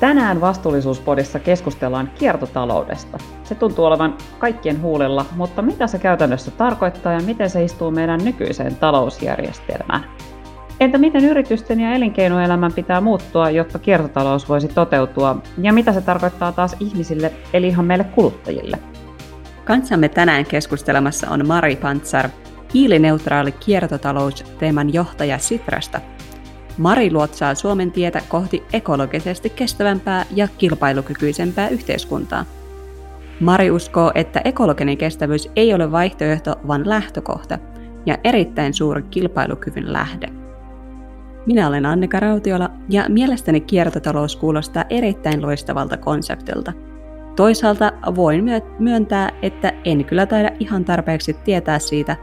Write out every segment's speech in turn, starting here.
Tänään Vastuullisuuspodissa keskustellaan kiertotaloudesta. Se tuntuu olevan kaikkien huulilla, mutta mitä se käytännössä tarkoittaa ja miten se istuu meidän nykyiseen talousjärjestelmään? Entä miten yritysten ja elinkeinoelämän pitää muuttua, jotta kiertotalous voisi toteutua? Ja mitä se tarkoittaa taas ihmisille, eli ihan meille kuluttajille? Kanssamme tänään keskustelemassa on Mari Pantsar, hiilineutraali kiertotalous teeman johtaja Sitrasta – Mari luotsaa Suomen tietä kohti ekologisesti kestävämpää ja kilpailukykyisempää yhteiskuntaa. Mari uskoo, että ekologinen kestävyys ei ole vaihtoehto, vaan lähtökohta ja erittäin suuri kilpailukyvyn lähde. Minä olen Annika Rautiola ja mielestäni kiertotalous kuulostaa erittäin loistavalta konseptilta. Toisaalta voin myöntää, että en kyllä taida ihan tarpeeksi tietää siitä,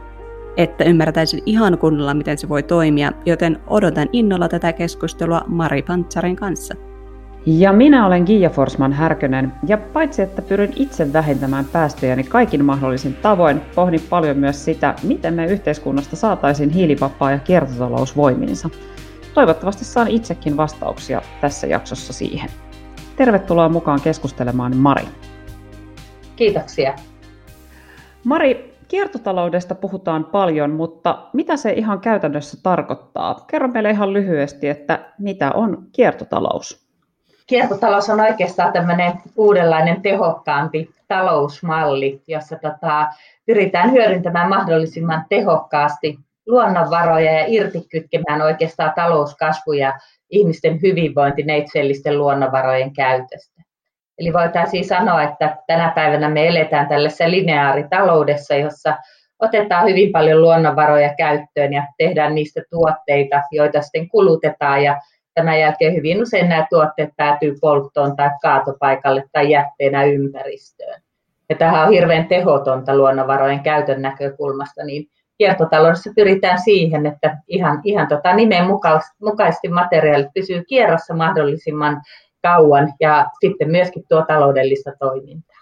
että ymmärtäisin ihan kunnolla, miten se voi toimia, joten odotan innolla tätä keskustelua Mari Pantsarin kanssa. Ja minä olen Gija Forsman Härkönen, ja paitsi että pyrin itse vähentämään päästöjäni kaikin mahdollisin tavoin, pohdin paljon myös sitä, miten me yhteiskunnasta saataisiin hiilivapaa ja kiertotalous voimiinsa. Toivottavasti saan itsekin vastauksia tässä jaksossa siihen. Tervetuloa mukaan keskustelemaan Mari. Kiitoksia. Mari, Kiertotaloudesta puhutaan paljon, mutta mitä se ihan käytännössä tarkoittaa? Kerro meille ihan lyhyesti, että mitä on kiertotalous? Kiertotalous on oikeastaan tämmöinen uudenlainen tehokkaampi talousmalli, jossa tota, pyritään hyödyntämään mahdollisimman tehokkaasti luonnonvaroja ja irtikytkemään oikeastaan talouskasvu ja ihmisten hyvinvointi neitsellisten luonnonvarojen käytöstä. Eli voitaisiin sanoa, että tänä päivänä me eletään tällaisessa lineaaritaloudessa, jossa otetaan hyvin paljon luonnonvaroja käyttöön ja tehdään niistä tuotteita, joita sitten kulutetaan ja tämän jälkeen hyvin usein nämä tuotteet päätyy polttoon tai kaatopaikalle tai jätteenä ympäristöön. Ja tähän on hirveän tehotonta luonnonvarojen käytön näkökulmasta, niin kiertotaloudessa pyritään siihen, että ihan, ihan tota nimen mukaisesti materiaalit pysyy kierrossa mahdollisimman kauan ja sitten myöskin tuo taloudellista toimintaa.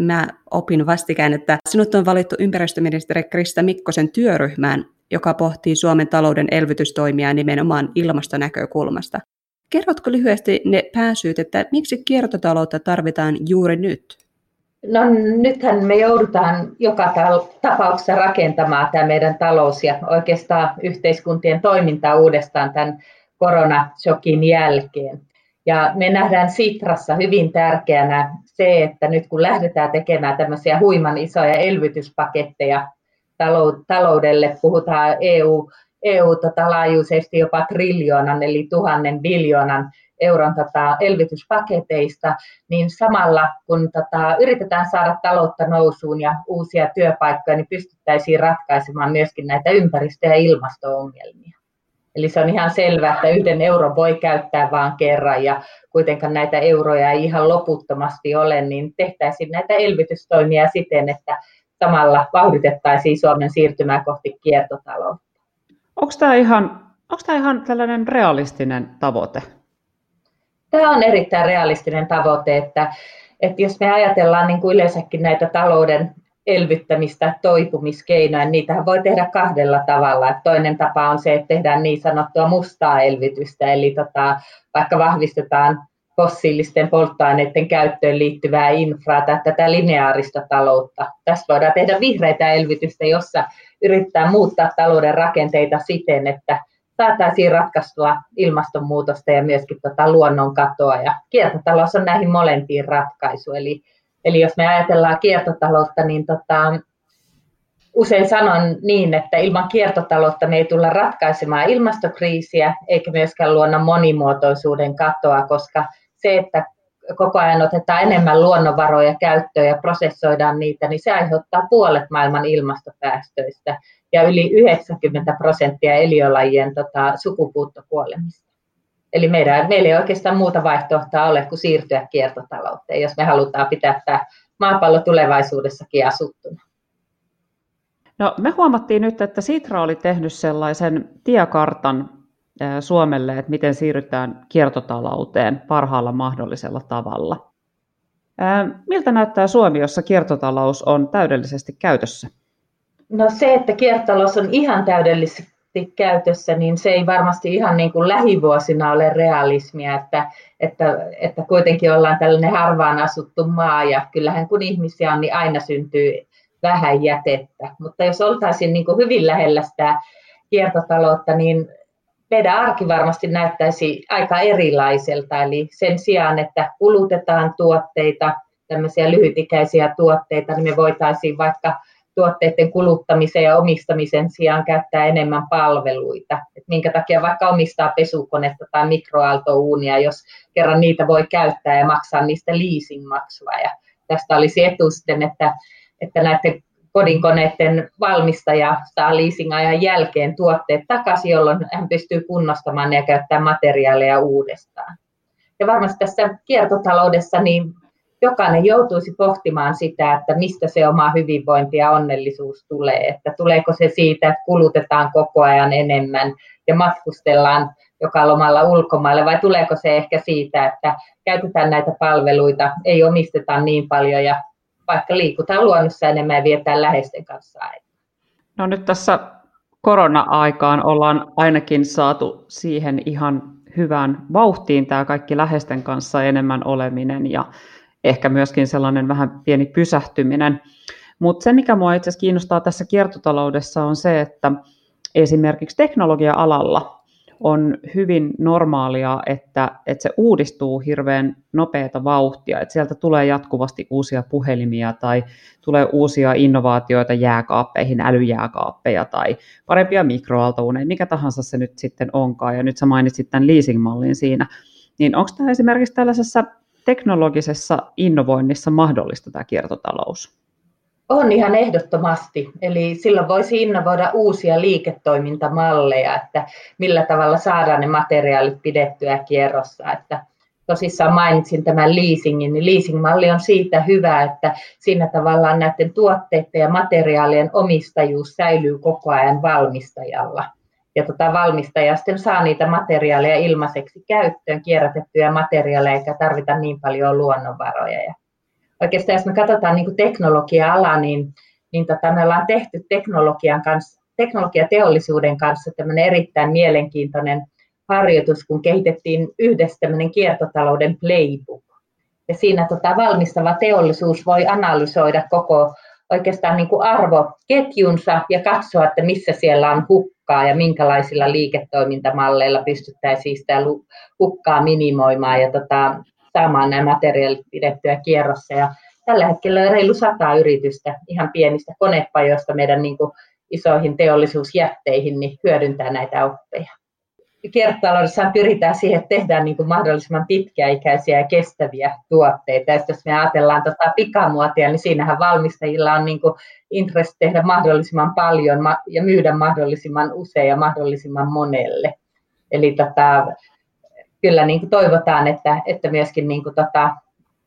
Mä opin vastikään, että sinut on valittu ympäristöministeri Krista Mikkosen työryhmään, joka pohtii Suomen talouden elvytystoimia nimenomaan ilmastonäkökulmasta. Kerrotko lyhyesti ne pääsyyt, että miksi kiertotaloutta tarvitaan juuri nyt? No nythän me joudutaan joka tapauksessa rakentamaan tämä meidän talous ja oikeastaan yhteiskuntien toimintaa uudestaan tämän koronashokin jälkeen. Ja me nähdään Sitrassa hyvin tärkeänä se, että nyt kun lähdetään tekemään tämmöisiä huiman isoja elvytyspaketteja taloudelle, puhutaan EU, EU-laajuisesti jopa triljoonan eli tuhannen biljoonan euron tota, elvytyspaketeista, niin samalla kun tota, yritetään saada taloutta nousuun ja uusia työpaikkoja, niin pystyttäisiin ratkaisemaan myöskin näitä ympäristö- ja ilmasto-ongelmia. Eli se on ihan selvää, että yhden euron voi käyttää vain kerran ja kuitenkaan näitä euroja ei ihan loputtomasti ole, niin tehtäisiin näitä elvytystoimia siten, että samalla vauhditettaisiin Suomen siirtymää kohti kiertotaloutta. Onko tämä ihan, onko tämä ihan tällainen realistinen tavoite? Tämä on erittäin realistinen tavoite, että, että jos me ajatellaan niin kuin yleensäkin näitä talouden elvyttämistä, toipumiskeinoja, niitähän voi tehdä kahdella tavalla. Toinen tapa on se, että tehdään niin sanottua mustaa elvytystä, eli tota, vaikka vahvistetaan fossiilisten polttoaineiden käyttöön liittyvää infraa tai tätä lineaarista taloutta. Tässä voidaan tehdä vihreitä elvytystä, jossa yrittää muuttaa talouden rakenteita siten, että saataisiin ratkaistua ilmastonmuutosta ja myöskin tota luonnonkatoa. Ja kiertotalous on näihin molempiin ratkaisu. Eli Eli jos me ajatellaan kiertotaloutta, niin tota, usein sanon niin, että ilman kiertotaloutta me ei tulla ratkaisemaan ilmastokriisiä eikä myöskään luonnon monimuotoisuuden katoa, koska se, että koko ajan otetaan enemmän luonnonvaroja käyttöön ja prosessoidaan niitä, niin se aiheuttaa puolet maailman ilmastopäästöistä ja yli 90 prosenttia eliölajien tota, sukupuuttokuolemista. Eli meidän, meillä ei oikeastaan muuta vaihtoehtoa ole kuin siirtyä kiertotalouteen, jos me halutaan pitää tämä maapallo tulevaisuudessakin asuttuna. No, me huomattiin nyt, että Sitra oli tehnyt sellaisen tiekartan Suomelle, että miten siirrytään kiertotalouteen parhaalla mahdollisella tavalla. Miltä näyttää Suomi, jossa kiertotalous on täydellisesti käytössä? No se, että kiertotalous on ihan täydellisesti käytössä, niin se ei varmasti ihan niin kuin lähivuosina ole realismia, että, että, että kuitenkin ollaan tällainen harvaan asuttu maa ja kyllähän kun ihmisiä on, niin aina syntyy vähän jätettä. Mutta jos oltaisiin niin kuin hyvin lähellä sitä kiertotaloutta, niin meidän arki varmasti näyttäisi aika erilaiselta. Eli sen sijaan, että kulutetaan tuotteita, tämmöisiä lyhytikäisiä tuotteita, niin me voitaisiin vaikka tuotteiden kuluttamisen ja omistamisen sijaan käyttää enemmän palveluita. Et minkä takia vaikka omistaa pesukonetta tai mikroaaltouunia, jos kerran niitä voi käyttää ja maksaa niistä leasingmaksua. Ja tästä olisi etu sitten, että, että näiden kodinkoneiden valmistaja saa leasingajan jälkeen tuotteet takaisin, jolloin hän pystyy kunnostamaan ja käyttämään materiaaleja uudestaan. Ja varmasti tässä kiertotaloudessa niin jokainen joutuisi pohtimaan sitä, että mistä se oma hyvinvointi ja onnellisuus tulee. Että tuleeko se siitä, että kulutetaan koko ajan enemmän ja matkustellaan joka lomalla ulkomaille, vai tuleeko se ehkä siitä, että käytetään näitä palveluita, ei omisteta niin paljon ja vaikka liikutaan luonnossa enemmän ja vietään läheisten kanssa aikaa. No nyt tässä korona-aikaan ollaan ainakin saatu siihen ihan hyvään vauhtiin tämä kaikki läheisten kanssa enemmän oleminen ja ehkä myöskin sellainen vähän pieni pysähtyminen. Mutta se, mikä minua itse asiassa kiinnostaa tässä kiertotaloudessa on se, että esimerkiksi teknologia-alalla on hyvin normaalia, että, että se uudistuu hirveän nopeata vauhtia, että sieltä tulee jatkuvasti uusia puhelimia tai tulee uusia innovaatioita jääkaappeihin, älyjääkaappeja tai parempia mikroaaltouuneja, mikä tahansa se nyt sitten onkaan. Ja nyt sä mainitsit tämän leasing-mallin siinä. Niin onko tämä esimerkiksi tällaisessa teknologisessa innovoinnissa mahdollista tämä kiertotalous? On ihan ehdottomasti. Eli silloin voisi innovoida uusia liiketoimintamalleja, että millä tavalla saadaan ne materiaalit pidettyä kierrossa. Että tosissaan mainitsin tämän leasingin, niin leasingmalli on siitä hyvä, että siinä tavallaan näiden tuotteiden ja materiaalien omistajuus säilyy koko ajan valmistajalla ja tota valmistaja sitten saa niitä materiaaleja ilmaiseksi käyttöön, kierrätettyjä materiaaleja, eikä tarvita niin paljon luonnonvaroja. Ja oikeastaan jos me katsotaan niin teknologia-alaa, niin, niin tota, me ollaan tehty teknologian kanssa, teknologiateollisuuden kanssa tämmöinen erittäin mielenkiintoinen harjoitus, kun kehitettiin yhdessä tämmöinen kiertotalouden playbook. Ja siinä tota, valmistava teollisuus voi analysoida koko oikeastaan niin kuin arvoketjunsa ja katsoa, että missä siellä on hukkaa ja minkälaisilla liiketoimintamalleilla pystyttäisiin sitä hukkaa minimoimaan ja tota, saamaan nämä materiaalit pidettyä kierrossa. Ja tällä hetkellä on reilu sata yritystä ihan pienistä konepajoista meidän niin kuin isoihin teollisuusjätteihin niin hyödyntää näitä oppeja kiertotaloudessa pyritään siihen, että tehdään niin kuin mahdollisimman pitkäikäisiä ja kestäviä tuotteita. Ja jos me ajatellaan tota pikamuotia, niin siinähän valmistajilla on niin kuin intressi tehdä mahdollisimman paljon ja myydä mahdollisimman usein ja mahdollisimman monelle. Eli tota, kyllä niin kuin toivotaan, että, että myöskin niin kuin tota,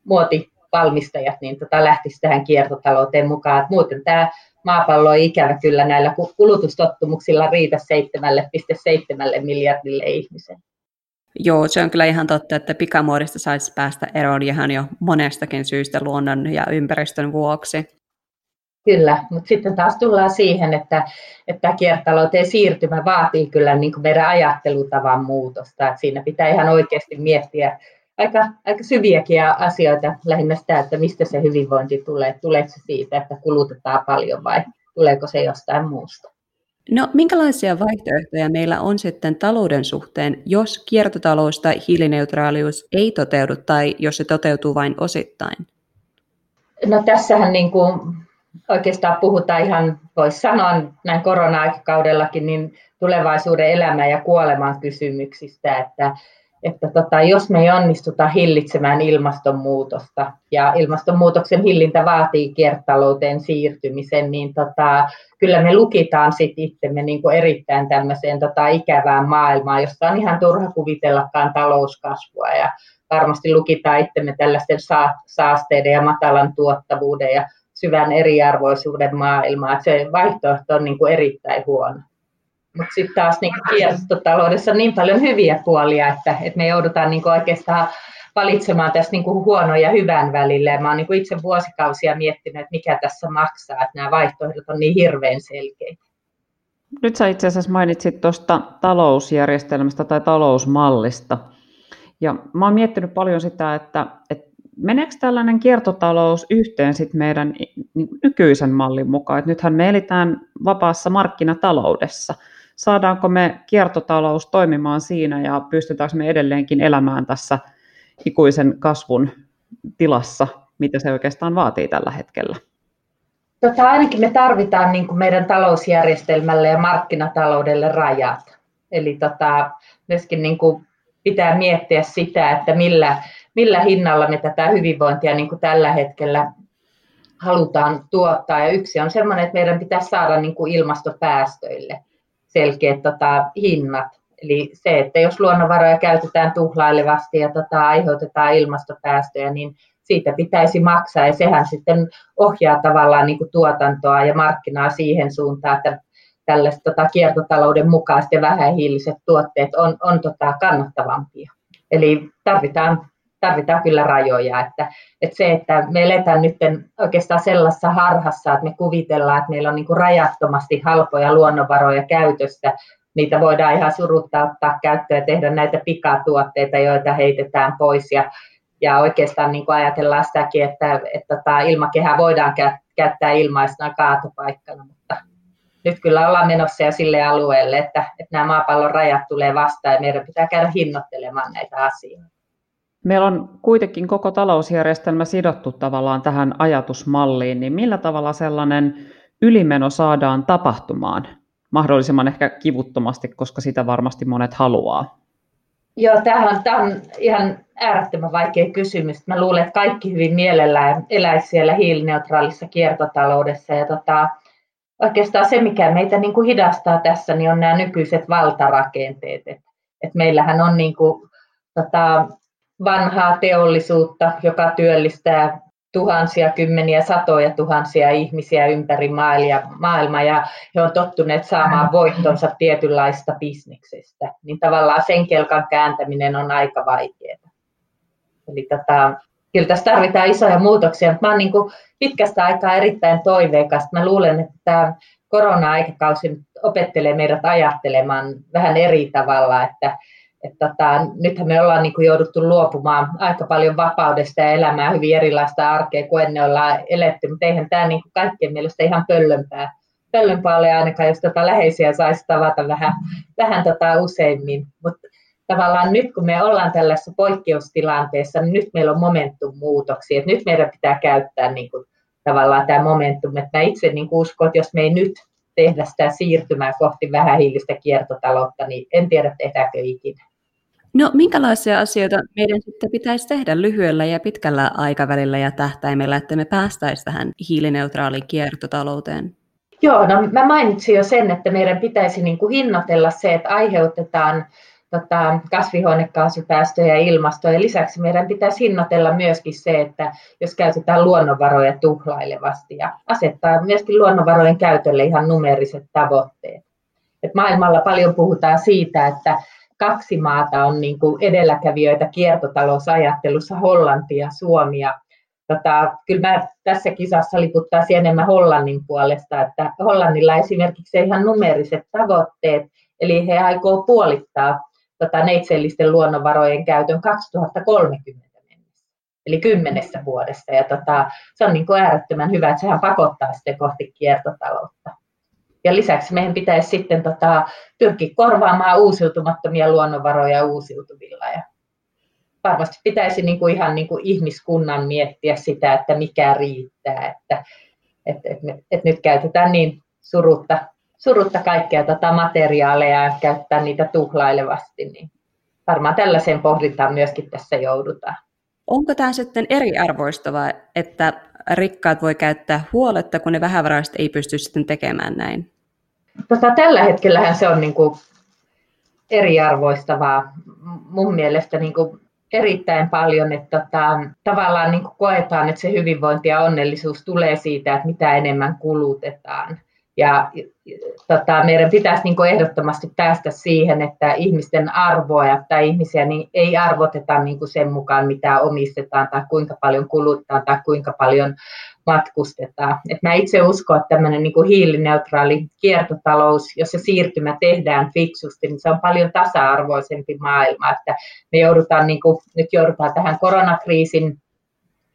muotivalmistajat niin tota, lähtisivät tähän kiertotalouteen mukaan. Et muuten tämä maapallo on ikävä kyllä näillä kulutustottumuksilla riitä 7,7 miljardille ihmiselle. Joo, se on kyllä ihan totta, että pikamuodista saisi päästä eroon ihan jo monestakin syystä luonnon ja ympäristön vuoksi. Kyllä, mutta sitten taas tullaan siihen, että, että kiertotalouteen siirtymä vaatii kyllä niin kuin meidän ajattelutavan muutosta. Että siinä pitää ihan oikeasti miettiä aika, aika syviäkin asioita, lähinnä sitä, että mistä se hyvinvointi tulee. Tuleeko se siitä, että kulutetaan paljon vai tuleeko se jostain muusta? No minkälaisia vaihtoehtoja meillä on sitten talouden suhteen, jos kiertotalous tai hiilineutraalius ei toteudu tai jos se toteutuu vain osittain? No tässähän niin kuin oikeastaan puhutaan ihan, voisi sanoa näin korona-aikakaudellakin, niin tulevaisuuden elämän ja kuoleman kysymyksistä, että että tota, jos me ei onnistuta hillitsemään ilmastonmuutosta ja ilmastonmuutoksen hillintä vaatii kiertotalouteen siirtymisen, niin tota, kyllä me lukitaan sit itsemme niin kuin erittäin tämmöiseen tota, ikävään maailmaan, jossa on ihan turha kuvitellakaan talouskasvua ja varmasti lukitaan itsemme tällaisten saasteiden ja matalan tuottavuuden ja syvän eriarvoisuuden maailmaa. Se vaihtoehto on niin kuin erittäin huono. Mutta sitten taas niin kiertotaloudessa on niin paljon hyviä puolia, että, että me joudutaan niin oikeastaan valitsemaan tässä niin kuin huonon ja hyvän välillä. mä oon niin itse vuosikausia miettinyt, että mikä tässä maksaa, että nämä vaihtoehdot on niin hirveän selkeitä. Nyt sä itse asiassa mainitsit tuosta talousjärjestelmästä tai talousmallista. Ja mä oon miettinyt paljon sitä, että, että meneekö tällainen kiertotalous yhteen sit meidän niin nykyisen mallin mukaan? Et nythän me elitään vapaassa markkinataloudessa. Saadaanko me kiertotalous toimimaan siinä ja pystytäänkö me edelleenkin elämään tässä ikuisen kasvun tilassa, mitä se oikeastaan vaatii tällä hetkellä? Tota, ainakin me tarvitaan niin kuin meidän talousjärjestelmälle ja markkinataloudelle rajat. Eli tota, myöskin niin kuin pitää miettiä sitä, että millä, millä hinnalla me tätä hyvinvointia niin kuin tällä hetkellä halutaan tuottaa. Ja yksi on sellainen, että meidän pitää saada niin kuin ilmastopäästöille selkeät tota, hinnat. Eli se, että jos luonnonvaroja käytetään tuhlailevasti ja tota, aiheutetaan ilmastopäästöjä, niin siitä pitäisi maksaa ja sehän sitten ohjaa tavallaan niin kuin tuotantoa ja markkinaa siihen suuntaan, että tällaiset tota, kiertotalouden mukaiset ja vähähiiliset tuotteet on, on tota, kannattavampia. Eli tarvitaan, tarvitaan kyllä rajoja. Että, että se, että me eletään nyt oikeastaan sellaisessa harhassa, että me kuvitellaan, että meillä on niin kuin rajattomasti halpoja luonnonvaroja käytössä, niitä voidaan ihan surutta ottaa käyttöön ja tehdä näitä pikatuotteita, joita heitetään pois. Ja ja oikeastaan niin kuin ajatellaan sitäkin, että, että tota ilmakehää voidaan käyttää ilmaisena kaatopaikkana, mutta nyt kyllä ollaan menossa jo sille alueelle, että, että nämä maapallon rajat tulee vastaan ja meidän pitää käydä hinnoittelemaan näitä asioita. Meillä on kuitenkin koko talousjärjestelmä sidottu tavallaan tähän ajatusmalliin, niin millä tavalla sellainen ylimeno saadaan tapahtumaan mahdollisimman ehkä kivuttomasti, koska sitä varmasti monet haluaa? Joo, tämä on, tämä on ihan äärettömän vaikea kysymys. Mä luulen, että kaikki hyvin mielellään eläisi siellä hiilineutraalissa kiertotaloudessa. Ja tota, oikeastaan se, mikä meitä niin kuin hidastaa tässä, niin on nämä nykyiset valtarakenteet. Et, et meillähän on niin kuin, tota, vanhaa teollisuutta, joka työllistää tuhansia, kymmeniä, satoja tuhansia ihmisiä ympäri maailmaa ja he on tottuneet saamaan voittonsa tietynlaista bisneksestä, niin tavallaan sen kelkan kääntäminen on aika vaikeaa. Eli tota, kyllä tässä tarvitaan isoja muutoksia, mutta mä niin pitkästä aikaa erittäin toiveikas. Mä luulen, että tämä korona-aikakausi opettelee meidät ajattelemaan vähän eri tavalla, että et tota, nythän me ollaan niin kuin jouduttu luopumaan aika paljon vapaudesta ja elämään hyvin erilaista arkea kuin ennen ollaan eletty, mutta eihän tämä niin kuin kaikkien mielestä ihan pöllönpää, pöllönpää ole ainakaan, jos tota läheisiä saisi tavata vähän, vähän tota useimmin. Mutta tavallaan nyt kun me ollaan tällaisessa poikkeustilanteessa, niin nyt meillä on momentum muutoksia, että nyt meidän pitää käyttää niin kuin, tavallaan tämä momentum, että mä itse niin uskon, että jos me ei nyt tehdä sitä siirtymää kohti vähähiilistä kiertotaloutta, niin en tiedä tehdäänkö ikinä. No minkälaisia asioita meidän sitten pitäisi tehdä lyhyellä ja pitkällä aikavälillä ja tähtäimellä, että me päästäisiin tähän hiilineutraaliin kiertotalouteen? Joo, no mä mainitsin jo sen, että meidän pitäisi niin kuin hinnoitella se, että aiheutetaan tota, kasvihuonekaasupäästöjä ja ilmastoa. Ja lisäksi meidän pitäisi hinnoitella myöskin se, että jos käytetään luonnonvaroja tuhlailevasti ja asettaa myöskin luonnonvarojen käytölle ihan numeriset tavoitteet. Et maailmalla paljon puhutaan siitä, että kaksi maata on niin kuin edelläkävijöitä kiertotalousajattelussa, Hollanti ja Suomi. Ja tota, kyllä mä tässä kisassa liputtaisin enemmän Hollannin puolesta, että Hollannilla esimerkiksi ihan numeriset tavoitteet, eli he aikoo puolittaa tota, neitsellisten luonnonvarojen käytön 2030 mennessä, eli kymmenessä vuodessa. Ja tota, se on niin kuin äärettömän hyvä, että sehän pakottaa sitten kohti kiertotaloutta. Ja lisäksi meidän pitäisi sitten tota, pyrkiä korvaamaan uusiutumattomia luonnonvaroja uusiutuvilla. Ja varmasti pitäisi niin kuin ihan niin kuin ihmiskunnan miettiä sitä, että mikä riittää. Että, että, että, että nyt käytetään niin surutta, surutta kaikkea tätä materiaaleja ja käyttää niitä tuhlailevasti. Niin varmaan tällaiseen pohdintaan myöskin tässä joudutaan. Onko tämä sitten eriarvoistavaa, että rikkaat voi käyttää huoletta, kun ne vähävaraiset ei pysty sitten tekemään näin? Tota, tällä hetkellähän se on niin kuin eriarvoistavaa mun mielestä niin kuin erittäin paljon, että tota, tavallaan niin kuin koetaan, että se hyvinvointi ja onnellisuus tulee siitä, että mitä enemmän kulutetaan. Ja tota, meidän pitäisi niin ehdottomasti päästä siihen, että ihmisten arvoa tai ihmisiä niin ei arvoteta niin sen mukaan, mitä omistetaan tai kuinka paljon kuluttaa tai kuinka paljon matkustetaan. Et mä itse uskon, että tämmöinen niin hiilineutraali kiertotalous, jos se siirtymä tehdään fiksusti, niin se on paljon tasa-arvoisempi maailma. Että me joudutaan, niin kuin, nyt joudutaan tähän koronakriisin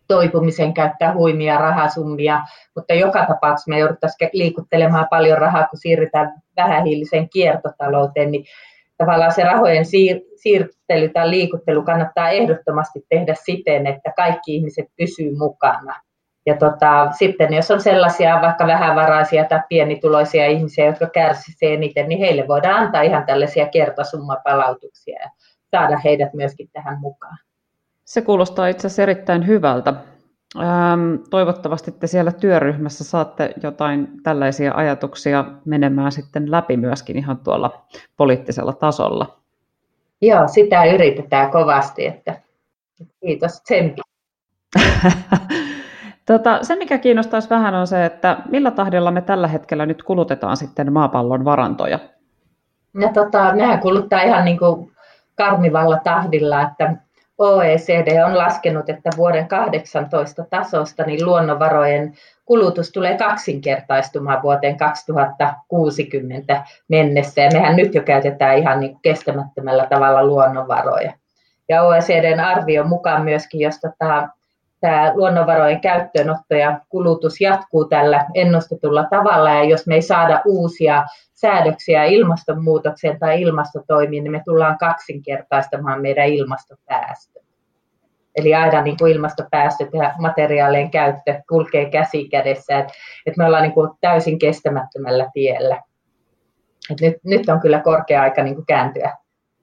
toipumiseen käyttää huimia rahasummia, mutta joka tapauksessa me jouduttaisiin liikuttelemaan paljon rahaa, kun siirrytään vähähiiliseen kiertotalouteen, niin tavallaan se rahojen siir- siirtely tai liikuttelu kannattaa ehdottomasti tehdä siten, että kaikki ihmiset pysyvät mukana. Ja tota, sitten jos on sellaisia vaikka vähävaraisia tai pienituloisia ihmisiä, jotka kärsisivät eniten, niin heille voidaan antaa ihan tällaisia kertasummapalautuksia ja saada heidät myöskin tähän mukaan. Se kuulostaa itse asiassa erittäin hyvältä. Ähm, toivottavasti te siellä työryhmässä saatte jotain tällaisia ajatuksia menemään sitten läpi myöskin ihan tuolla poliittisella tasolla. Joo, sitä yritetään kovasti, että kiitos tsempi. tota, se, mikä kiinnostaisi vähän, on se, että millä tahdilla me tällä hetkellä nyt kulutetaan sitten maapallon varantoja? No, tota, mehän kuluttaa ihan niin kuin karmivalla tahdilla, että OECD on laskenut, että vuoden 18 tasosta niin luonnonvarojen kulutus tulee kaksinkertaistumaan vuoteen 2060 mennessä. Ja mehän nyt jo käytetään ihan niin kestämättömällä tavalla luonnonvaroja. Ja OECDn arvion mukaan myöskin, jos tota, tämä luonnonvarojen käyttöönotto ja kulutus jatkuu tällä ennustetulla tavalla, ja jos me ei saada uusia säädöksiä ilmastonmuutokseen tai ilmastotoimiin, niin me tullaan kaksinkertaistamaan meidän ilmastopäästöt. Eli aina niin kuin ilmastopäästöt ja materiaalien käyttö kulkee käsi kädessä, että et me ollaan niin kuin täysin kestämättömällä tiellä. Et nyt, nyt on kyllä korkea aika niin kuin kääntyä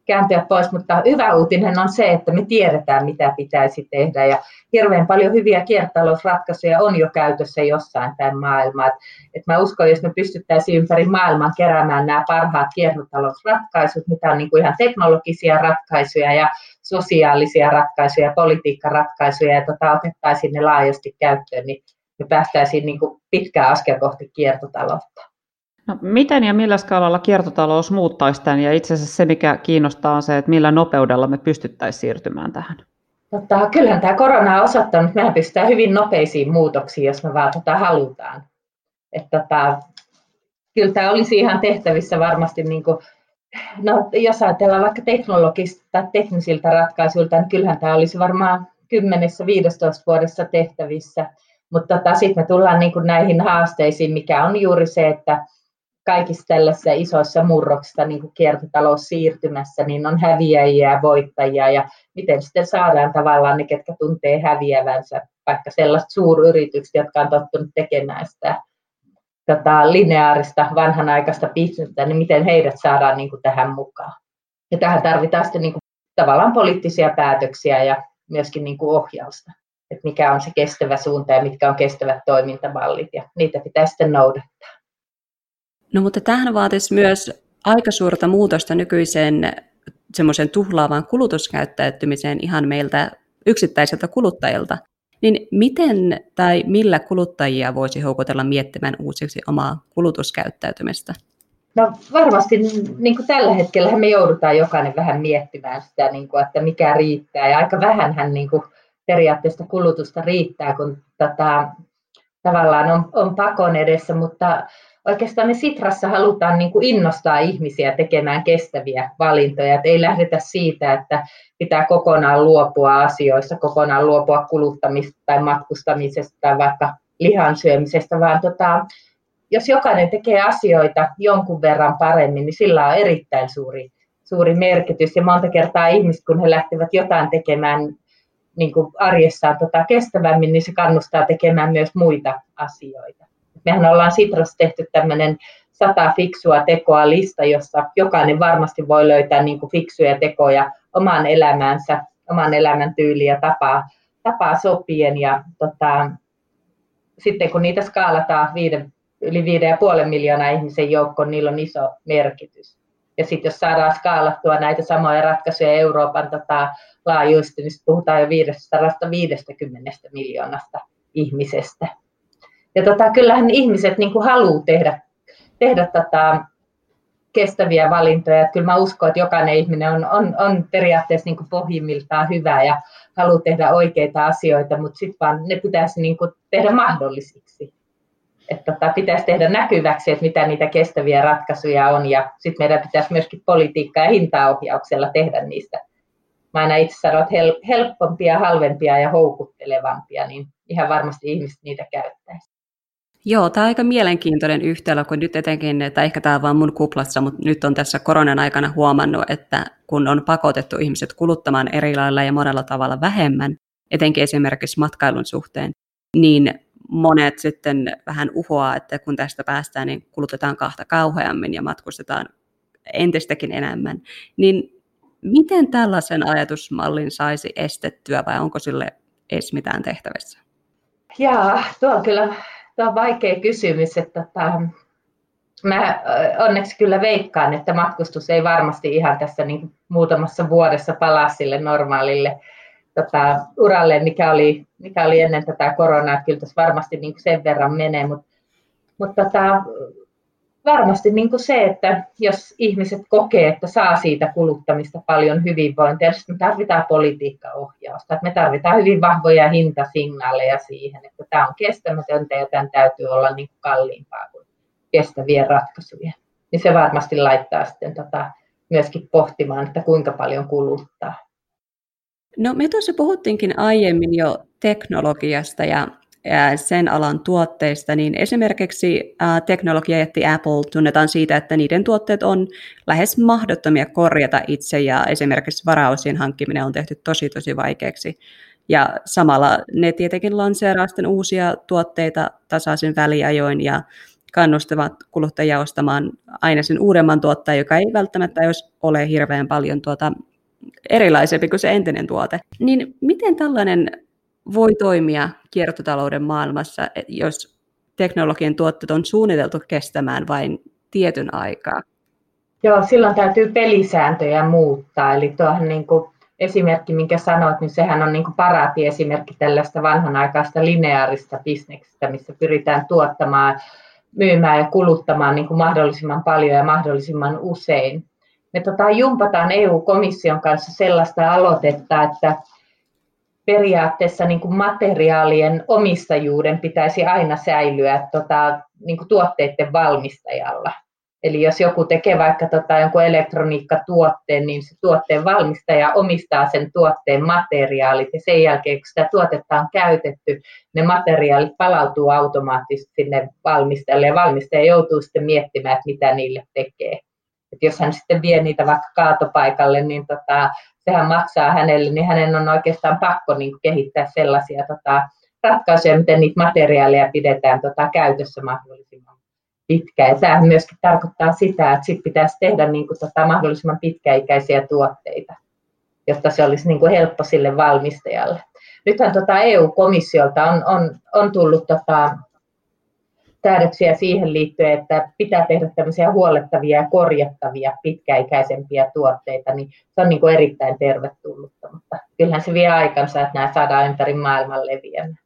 kääntyä pois, mutta hyvä uutinen on se, että me tiedetään, mitä pitäisi tehdä ja hirveän paljon hyviä kiertotalousratkaisuja on jo käytössä jossain päin maailmaa. Et, et mä uskon, jos me pystyttäisiin ympäri maailman keräämään nämä parhaat kiertotalousratkaisut, mitä on niin kuin ihan teknologisia ratkaisuja ja sosiaalisia ratkaisuja, politiikkaratkaisuja ja tota, otettaisiin ne laajasti käyttöön, niin me päästäisiin niin kuin pitkään askel kohti kiertotaloutta. No, miten ja millä skaalalla kiertotalous muuttaisi tämän? Ja itse asiassa se, mikä kiinnostaa, on se, että millä nopeudella me pystyttäisiin siirtymään tähän. Tota, kyllähän tämä korona on osoittanut, että mehän pystytään hyvin nopeisiin muutoksiin, jos me vaan tota halutaan. Et tota, kyllä tämä olisi ihan tehtävissä varmasti, niin kuin, no, jos ajatellaan vaikka teknologista tai teknisiltä ratkaisuilta, niin kyllähän tämä olisi varmaan 10-15 vuodessa tehtävissä. Mutta tota, sitten me tullaan niin kuin näihin haasteisiin, mikä on juuri se, että kaikissa tällaisissa isoissa murroksissa, niin kuin kiertotaloussiirtymässä, niin on häviäjiä ja voittajia, ja miten sitten saadaan tavallaan ne, ketkä tuntee häviävänsä, vaikka sellaiset suuryritykset, jotka on tottunut tekemään sitä tota, lineaarista, vanhanaikaista bisnestä, niin miten heidät saadaan niin kuin tähän mukaan. Ja tähän tarvitaan sitten niin kuin, tavallaan poliittisia päätöksiä ja myöskin niin kuin ohjausta, että mikä on se kestävä suunta ja mitkä on kestävät toimintamallit, ja niitä pitää sitten noudattaa. No mutta tähän vaatisi myös aika suurta muutosta nykyiseen semmoisen tuhlaavaan kulutuskäyttäytymiseen ihan meiltä yksittäisiltä kuluttajilta. Niin miten tai millä kuluttajia voisi houkutella miettimään uusiksi omaa kulutuskäyttäytymistä? No varmasti niin kuin tällä hetkellä me joudutaan jokainen vähän miettimään sitä, niin kuin, että mikä riittää. Ja aika vähän niin kuin periaatteessa kulutusta riittää, kun tota, tavallaan on, on pakon edessä, mutta oikeastaan me Sitrassa halutaan niin kuin innostaa ihmisiä tekemään kestäviä valintoja. Että ei lähdetä siitä, että pitää kokonaan luopua asioissa, kokonaan luopua kuluttamista tai matkustamisesta tai vaikka lihan syömisestä, vaan tota, jos jokainen tekee asioita jonkun verran paremmin, niin sillä on erittäin suuri, suuri merkitys. Ja monta kertaa ihmiset, kun he lähtevät jotain tekemään niin kuin arjessaan tota kestävämmin, niin se kannustaa tekemään myös muita asioita. Mehän ollaan Sitrassa tehty tämmöinen sata fiksua tekoa lista, jossa jokainen varmasti voi löytää niin kuin fiksuja tekoja omaan elämäänsä, oman elämän tyyliin ja tapaa, tapaa sopien. Ja tota, sitten kun niitä skaalataan viiden, yli viiden ja puolen miljoonaa ihmisen joukkoon, niillä on iso merkitys. Ja sitten jos saadaan skaalattua näitä samoja ratkaisuja Euroopan tota, laajuisesti, niin puhutaan jo 550 miljoonasta ihmisestä. Ja tota, kyllähän ihmiset niin kuin haluaa tehdä tehdä tota, kestäviä valintoja. Että kyllä mä uskon, että jokainen ihminen on, on, on periaatteessa niin kuin pohjimmiltaan hyvä ja haluaa tehdä oikeita asioita, mutta sitten vaan ne pitäisi niin kuin tehdä mahdollisiksi. Että tota, pitäisi tehdä näkyväksi, että mitä niitä kestäviä ratkaisuja on ja sitten meidän pitäisi myöskin politiikkaa ja hintaohjauksella tehdä niistä. Mä aina itse sanon, että helpompia, halvempia ja houkuttelevampia, niin ihan varmasti ihmiset niitä käyttäisi. Joo, tämä on aika mielenkiintoinen yhtälö, kun nyt etenkin, että ehkä tämä on vaan mun kuplassa, mutta nyt on tässä koronan aikana huomannut, että kun on pakotettu ihmiset kuluttamaan eri lailla ja monella tavalla vähemmän, etenkin esimerkiksi matkailun suhteen, niin monet sitten vähän uhoaa, että kun tästä päästään, niin kulutetaan kahta kauheammin ja matkustetaan entistäkin enemmän. Niin miten tällaisen ajatusmallin saisi estettyä vai onko sille edes mitään tehtävissä? Jaa, tuo on kyllä Tämä on vaikea kysymys. Että tota, mä onneksi kyllä veikkaan, että matkustus ei varmasti ihan tässä niin muutamassa vuodessa palaa sille normaalille tota, uralle, mikä oli, mikä oli ennen tätä koronaa. Kyllä tässä varmasti niin sen verran menee, mutta, mutta tota, varmasti niin kuin se, että jos ihmiset kokee, että saa siitä kuluttamista paljon hyvinvointia, niin me tarvitaan politiikkaohjausta. Me tarvitaan hyvin vahvoja hintasignaaleja siihen, että tämä on kestämätöntä ja tämän täytyy olla niin kuin kalliimpaa kuin kestäviä ratkaisuja. Niin se varmasti laittaa sitten tota myöskin pohtimaan, että kuinka paljon kuluttaa. No me tuossa puhuttiinkin aiemmin jo teknologiasta ja sen alan tuotteista, niin esimerkiksi teknologiajätti Apple tunnetaan siitä, että niiden tuotteet on lähes mahdottomia korjata itse ja esimerkiksi varausien hankkiminen on tehty tosi tosi vaikeaksi. Ja samalla ne tietenkin lanseeraa sitten uusia tuotteita tasaisin väliajoin ja kannustavat kuluttajia ostamaan aina sen uudemman tuotteen, joka ei välttämättä ole hirveän paljon tuota erilaisempi kuin se entinen tuote. Niin miten tällainen voi toimia kiertotalouden maailmassa, jos teknologian tuotteet on suunniteltu kestämään vain tietyn aikaa? Joo, silloin täytyy pelisääntöjä muuttaa. Eli tuohon niin kuin esimerkki, minkä sanoit, niin sehän on niin kuin paraatiesimerkki tällaista vanhanaikaista lineaarista bisneksestä, missä pyritään tuottamaan, myymään ja kuluttamaan niin kuin mahdollisimman paljon ja mahdollisimman usein. Me tota, jumpataan EU-komission kanssa sellaista aloitetta, että periaatteessa niin kuin materiaalien omistajuuden pitäisi aina säilyä tota, niin kuin tuotteiden valmistajalla. Eli jos joku tekee vaikka tota, jonkun elektroniikkatuotteen, niin se tuotteen valmistaja omistaa sen tuotteen materiaalit ja sen jälkeen, kun sitä tuotetta on käytetty, ne materiaalit palautuu automaattisesti sinne valmistajalle ja valmistaja joutuu sitten miettimään, että mitä niille tekee. Et jos hän sitten vie niitä vaikka kaatopaikalle, niin tota, sehän maksaa hänelle, niin hänen on oikeastaan pakko niin kehittää sellaisia tota, ratkaisuja, miten niitä materiaaleja pidetään tota, käytössä mahdollisimman pitkään. Ja tämähän myöskin tarkoittaa sitä, että sit pitäisi tehdä niin kuin, tota, mahdollisimman pitkäikäisiä tuotteita, jotta se olisi niin kuin helppo sille valmistajalle. Nythän tota EU-komissiolta on, on, on tullut tota, säädöksiä siihen liittyen, että pitää tehdä tämmöisiä huolettavia ja korjattavia pitkäikäisempiä tuotteita, niin se on niin kuin erittäin tervetullutta, mutta kyllähän se vie aikansa, että nämä saadaan ympäri maailman leviämään.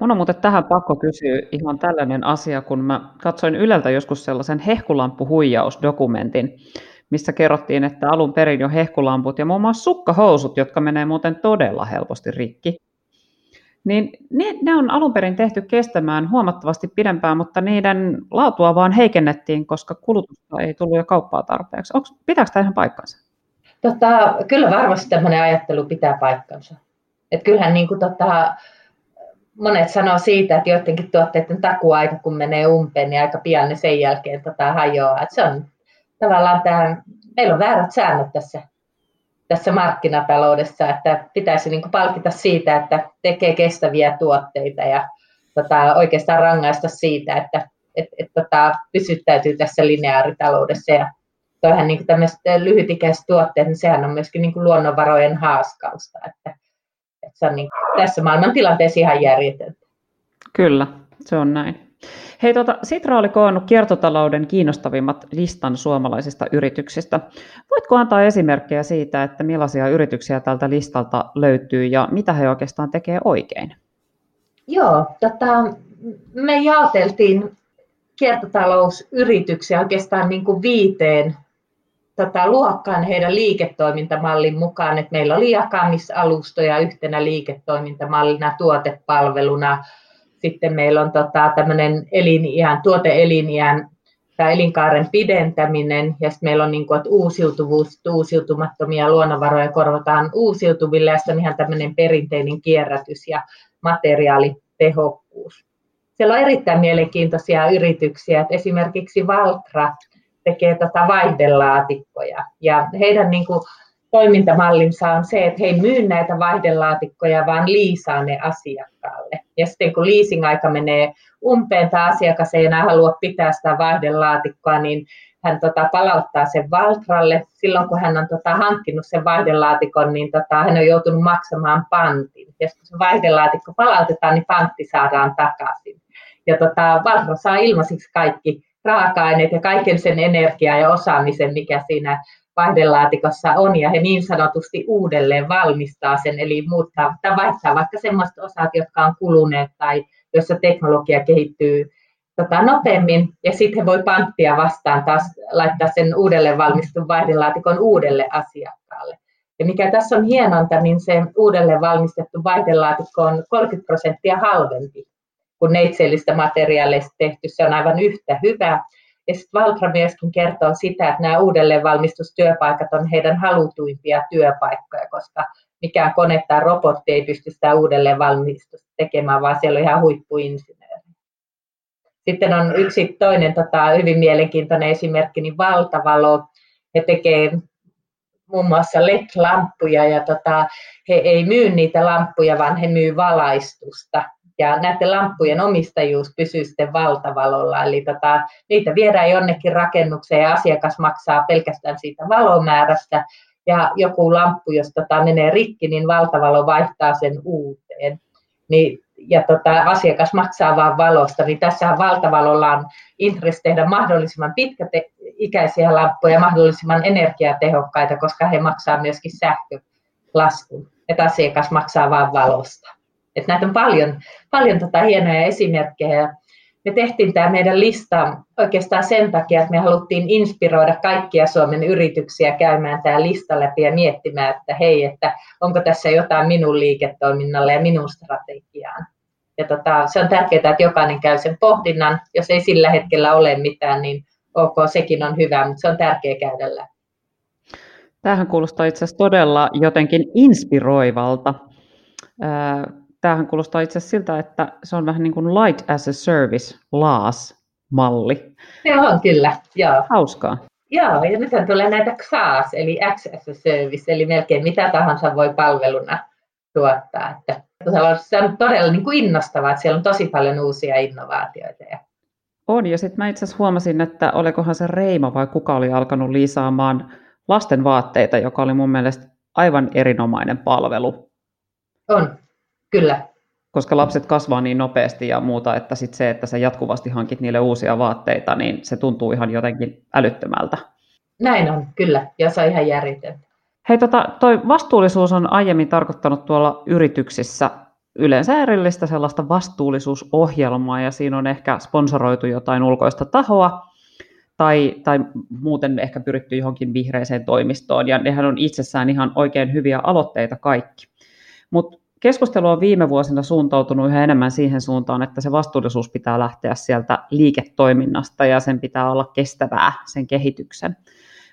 Mun on muuten tähän pakko kysyä ihan tällainen asia, kun mä katsoin Yleltä joskus sellaisen hehkulamppuhuijausdokumentin, missä kerrottiin, että alun perin jo hehkulamput ja muun muassa sukkahousut, jotka menee muuten todella helposti rikki, niin ne, ne on alun perin tehty kestämään huomattavasti pidempään, mutta niiden laatua vaan heikennettiin, koska kulutusta ei tullut jo kauppaa tarpeeksi. Onko, pitääkö tämä ihan paikkansa? Tota, kyllä varmasti tämmöinen ajattelu pitää paikkansa. Et kyllähän niin kuin, tota, monet sanoo siitä, että joidenkin tuotteiden takuaika, kun menee umpeen, niin aika pian ne sen jälkeen tota, hajoaa. Et se on tavallaan tämä, meillä on väärät säännöt tässä tässä markkinataloudessa, että pitäisi niin palkita siitä, että tekee kestäviä tuotteita ja tota, oikeastaan rangaista siitä, että et, et, tota, pysyttäytyy tässä lineaaritaloudessa. Ja toihan niin lyhytikäiset tuotteet, niin sehän on myöskin niin luonnonvarojen haaskausta. Että, että se on niin, tässä maailman tilanteessa ihan järjetöntä. Kyllä, se on näin. Hei, tuota, Sitra oli koonnut kiertotalouden kiinnostavimmat listan suomalaisista yrityksistä. Voitko antaa esimerkkejä siitä, että millaisia yrityksiä tältä listalta löytyy ja mitä he oikeastaan tekee oikein? Joo, tota, me jaoteltiin kiertotalousyrityksiä oikeastaan niin kuin viiteen tota, luokkaan heidän liiketoimintamallin mukaan, että meillä oli jakamisalustoja yhtenä liiketoimintamallina, tuotepalveluna, sitten meillä on tota, tämmöinen eliniän, tuoteeliniän tai elinkaaren pidentäminen, ja sitten meillä on niin kuin, että uusiutuvuus, uusiutumattomia luonnonvaroja korvataan uusiutuville, ja sitten on ihan tämmöinen perinteinen kierrätys ja materiaalitehokkuus. Siellä on erittäin mielenkiintoisia yrityksiä, että esimerkiksi Valtra tekee tota vaihdelaatikkoja, ja heidän niin kuin, toimintamallinsa on se, että he ei myy näitä vaihdelaatikkoja, vaan liisaa ne asiakkaalle. Ja sitten kun leasing-aika menee umpeen tai asiakas ei enää halua pitää sitä vaihdelaatikkoa, niin hän tota, palauttaa sen Valtralle. Silloin kun hän on tota, hankkinut sen vaihdelaatikon, niin tota, hän on joutunut maksamaan pantin. Ja kun se vaihdelaatikko palautetaan, niin pantti saadaan takaisin. Ja tota, Valtra saa ilmaisiksi kaikki raaka-aineet ja kaiken sen energiaa ja osaamisen, mikä siinä vaihdelaatikossa on, ja he niin sanotusti uudelleen valmistaa sen, eli muuttaa tai vaihtaa vaikka sellaiset osat, jotka on kuluneet tai jossa teknologia kehittyy tota, nopeammin, ja sitten he voi panttia vastaan taas laittaa sen uudelleen valmistun vaihdelaatikon uudelle asiakkaalle. Ja mikä tässä on hienonta, niin se uudelleen valmistettu vaihdelaatikko on 30 prosenttia halvempi kuin neitsellistä materiaaleista tehty. Se on aivan yhtä hyvä, ja sitten Valtra myöskin kertoo sitä, että nämä uudelleenvalmistustyöpaikat on heidän halutuimpia työpaikkoja, koska mikään kone tai robotti ei pysty sitä uudelleenvalmistusta tekemään, vaan siellä on ihan huippuinsinööri. Sitten on yksi toinen tota, hyvin mielenkiintoinen esimerkki, niin Valtavalo. He tekee muun muassa LED-lamppuja ja tota, he ei myy niitä lamppuja, vaan he myy valaistusta ja näiden lamppujen omistajuus pysyy sitten valtavalolla. Eli tota, niitä viedään jonnekin rakennukseen ja asiakas maksaa pelkästään siitä valomäärästä. Ja joku lamppu, jos tota menee rikki, niin valtavalo vaihtaa sen uuteen. Niin, ja tota, asiakas maksaa vain valosta, niin tässä valtavalolla on intressi tehdä mahdollisimman pitkäikäisiä lamppuja, mahdollisimman energiatehokkaita, koska he maksaa myöskin sähkölaskun, että asiakas maksaa vain valosta. Että näitä on paljon, paljon tota hienoja esimerkkejä. Me tehtiin tämä meidän lista oikeastaan sen takia, että me haluttiin inspiroida kaikkia Suomen yrityksiä käymään tämä lista läpi ja miettimään, että hei, että onko tässä jotain minun liiketoiminnalle ja minun strategiaan. Ja tota, se on tärkeää, että jokainen käy sen pohdinnan. Jos ei sillä hetkellä ole mitään, niin ok, sekin on hyvä, mutta se on tärkeää käydä läpi. Tämähän kuulostaa itse asiassa todella jotenkin inspiroivalta tämähän kuulostaa itse asiassa siltä, että se on vähän niin kuin light as a service LAAS-malli. Se on kyllä, joo. Hauskaa. Joo, ja nyt tulee näitä XaaS, eli X as a service, eli melkein mitä tahansa voi palveluna tuottaa. Että se on todella niin kuin innostavaa, että siellä on tosi paljon uusia innovaatioita. On, ja sitten mä itse asiassa huomasin, että olikohan se Reima vai kuka oli alkanut lisaamaan lasten vaatteita, joka oli mun mielestä aivan erinomainen palvelu. On, Kyllä. Koska lapset kasvaa niin nopeasti ja muuta, että sit se, että sä jatkuvasti hankit niille uusia vaatteita, niin se tuntuu ihan jotenkin älyttömältä. Näin on, kyllä. Ja se on ihan järjetön. Hei, tota, toi vastuullisuus on aiemmin tarkoittanut tuolla yrityksissä yleensä erillistä sellaista vastuullisuusohjelmaa, ja siinä on ehkä sponsoroitu jotain ulkoista tahoa, tai, tai muuten ehkä pyritty johonkin vihreiseen toimistoon, ja nehän on itsessään ihan oikein hyviä aloitteita kaikki. Mutta keskustelu on viime vuosina suuntautunut yhä enemmän siihen suuntaan, että se vastuullisuus pitää lähteä sieltä liiketoiminnasta ja sen pitää olla kestävää, sen kehityksen.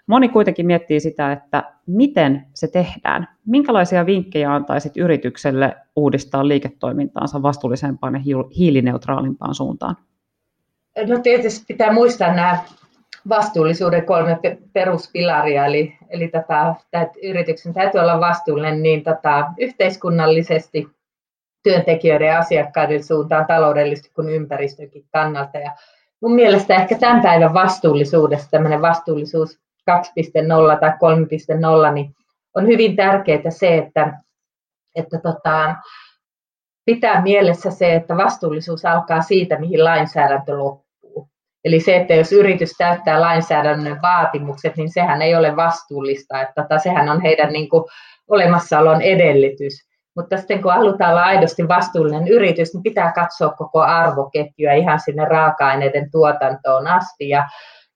Moni kuitenkin miettii sitä, että miten se tehdään. Minkälaisia vinkkejä antaisit yritykselle uudistaa liiketoimintaansa vastuullisempaan ja hiilineutraalimpaan suuntaan? No tietysti pitää muistaa nämä vastuullisuuden kolme peruspilaria, eli, eli tätä, tätä yrityksen täytyy olla vastuullinen niin tätä yhteiskunnallisesti, työntekijöiden ja asiakkaiden suuntaan taloudellisesti kuin ympäristönkin kannalta. Ja mun mielestä ehkä tämän päivän vastuullisuudesta, tämmöinen vastuullisuus 2.0 tai 3.0, niin on hyvin tärkeää se, että, että tota, pitää mielessä se, että vastuullisuus alkaa siitä, mihin lainsäädäntö loppuu. Eli se, että jos yritys täyttää lainsäädännön vaatimukset, niin sehän ei ole vastuullista, että tota, sehän on heidän niin kuin, olemassaolon edellytys. Mutta sitten kun halutaan olla aidosti vastuullinen yritys, niin pitää katsoa koko arvoketjua ihan sinne raaka-aineiden tuotantoon asti. Ja,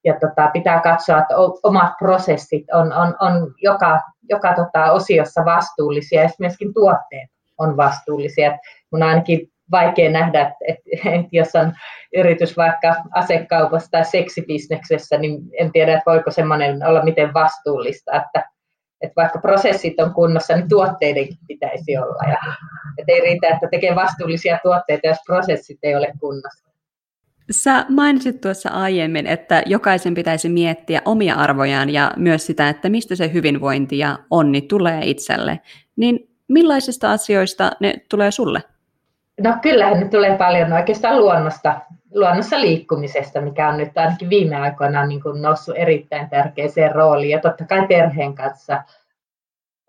ja tota, pitää katsoa, että omat prosessit on, on, on joka, joka tota, osiossa vastuullisia ja myöskin tuotteet on vastuullisia. Mun ainakin vaikea nähdä, että, että, että jos on yritys vaikka asekaupassa tai seksibisneksessä, niin en tiedä, että voiko semmoinen olla miten vastuullista, että, että vaikka prosessit on kunnossa, niin tuotteidenkin pitäisi olla. Ja, että ei riitä, että tekee vastuullisia tuotteita, jos prosessit ei ole kunnossa. Sä mainitsit tuossa aiemmin, että jokaisen pitäisi miettiä omia arvojaan ja myös sitä, että mistä se hyvinvointi ja onni tulee itselle. Niin millaisista asioista ne tulee sulle? No kyllähän ne tulee paljon oikeastaan luonnosta, luonnossa liikkumisesta, mikä on nyt ainakin viime aikoina niin kuin noussut erittäin tärkeäseen rooliin. Ja totta kai perheen kanssa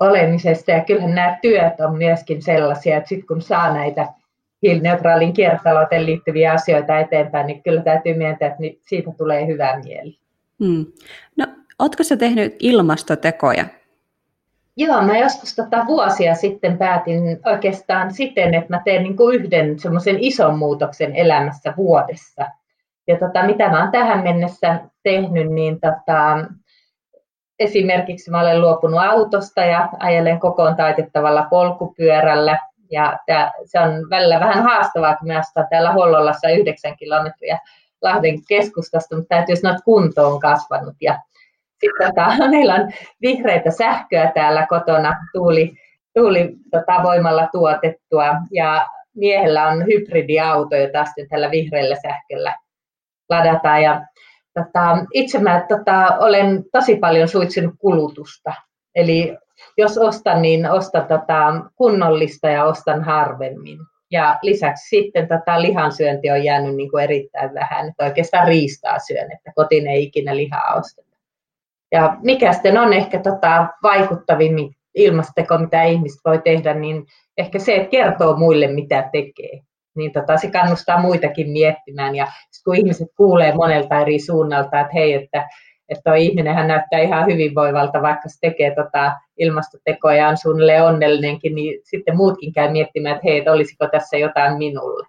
olemisesta. Ja kyllähän nämä työt on myöskin sellaisia, että sitten kun saa näitä hiilineutraalin kiertotalouteen liittyviä asioita eteenpäin, niin kyllä täytyy miettiä, että siitä tulee hyvä mieli. Hmm. No, oletko sä tehnyt ilmastotekoja? Joo, mä joskus tota vuosia sitten päätin oikeastaan siten, että mä teen niin kuin yhden semmoisen ison muutoksen elämässä vuodessa. Ja tota, mitä mä oon tähän mennessä tehnyt, niin tota, esimerkiksi mä olen luopunut autosta ja ajelen kokoon taitettavalla polkupyörällä. Ja tää, se on välillä vähän haastavaa, kun mä astan täällä Hollolassa 9 kilometriä Lahden keskustasta, mutta täytyy sanoa, että kunto on kasvanut. Ja sitten tota, meillä on vihreitä sähköä täällä kotona tuuli, tuuli tota, voimalla tuotettua ja miehellä on hybridiauto, jota sitten tällä vihreällä sähköllä ladataan. Ja, tota, itse mä tota, olen tosi paljon suitsinut kulutusta. Eli jos ostan, niin ostan tota, kunnollista ja ostan harvemmin. Ja lisäksi sitten tota, lihansyönti on jäänyt niin kuin erittäin vähän, että oikeastaan riistaa syön, että kotiin ei ikinä lihaa osteta. Ja mikä sitten on ehkä tota vaikuttavin ilmasteko, mitä ihmiset voi tehdä, niin ehkä se, että kertoo muille, mitä tekee. Niin tota, se kannustaa muitakin miettimään. Ja kun ihmiset kuulee monelta eri suunnalta, että hei, että että tuo ihminen hän näyttää ihan hyvinvoivalta, vaikka se tekee tota ilmastotekoja ja on suunnilleen onnellinenkin, niin sitten muutkin käy miettimään, että hei, että olisiko tässä jotain minulle.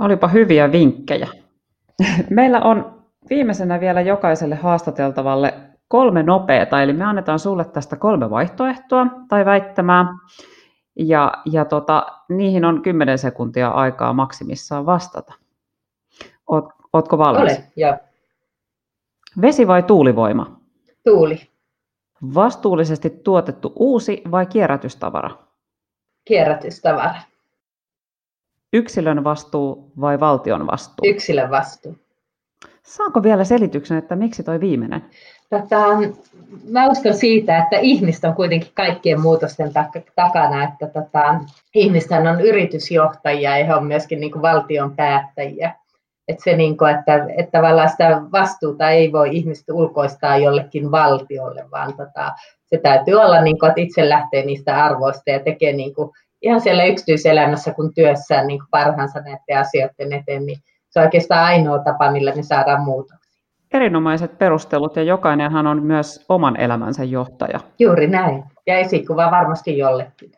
Olipa hyviä vinkkejä. Meillä on viimeisenä vielä jokaiselle haastateltavalle kolme nopeata, eli me annetaan sulle tästä kolme vaihtoehtoa tai väittämää, ja, ja tota, niihin on 10 sekuntia aikaa maksimissaan vastata. Oot, ootko valmis? Olen, joo. Vesi vai tuulivoima? Tuuli. Vastuullisesti tuotettu uusi vai kierrätystavara? Kierrätystavara. Yksilön vastuu vai valtion vastuu? Yksilön vastuu. Saanko vielä selityksen, että miksi toi viimeinen? Tota, mä uskon siitä, että ihmiset on kuitenkin kaikkien muutosten takana, että tota, ihmiset on yritysjohtajia ja he on myöskin niin kuin valtion päättäjiä. Että se, niin kuin, että, että tavallaan sitä vastuuta ei voi ihmiset ulkoistaa jollekin valtiolle, vaan tota, se täytyy olla, niin kuin, että itse lähtee niistä arvoista ja tekee niin kuin, ihan siellä yksityiselämässä kun työssään niin kuin parhaansa näiden asioiden eteen, niin se on oikeastaan ainoa tapa, millä me saadaan muutoksia. Erinomaiset perustelut ja jokainenhan on myös oman elämänsä johtaja. Juuri näin. Ja esikuva varmasti jollekin.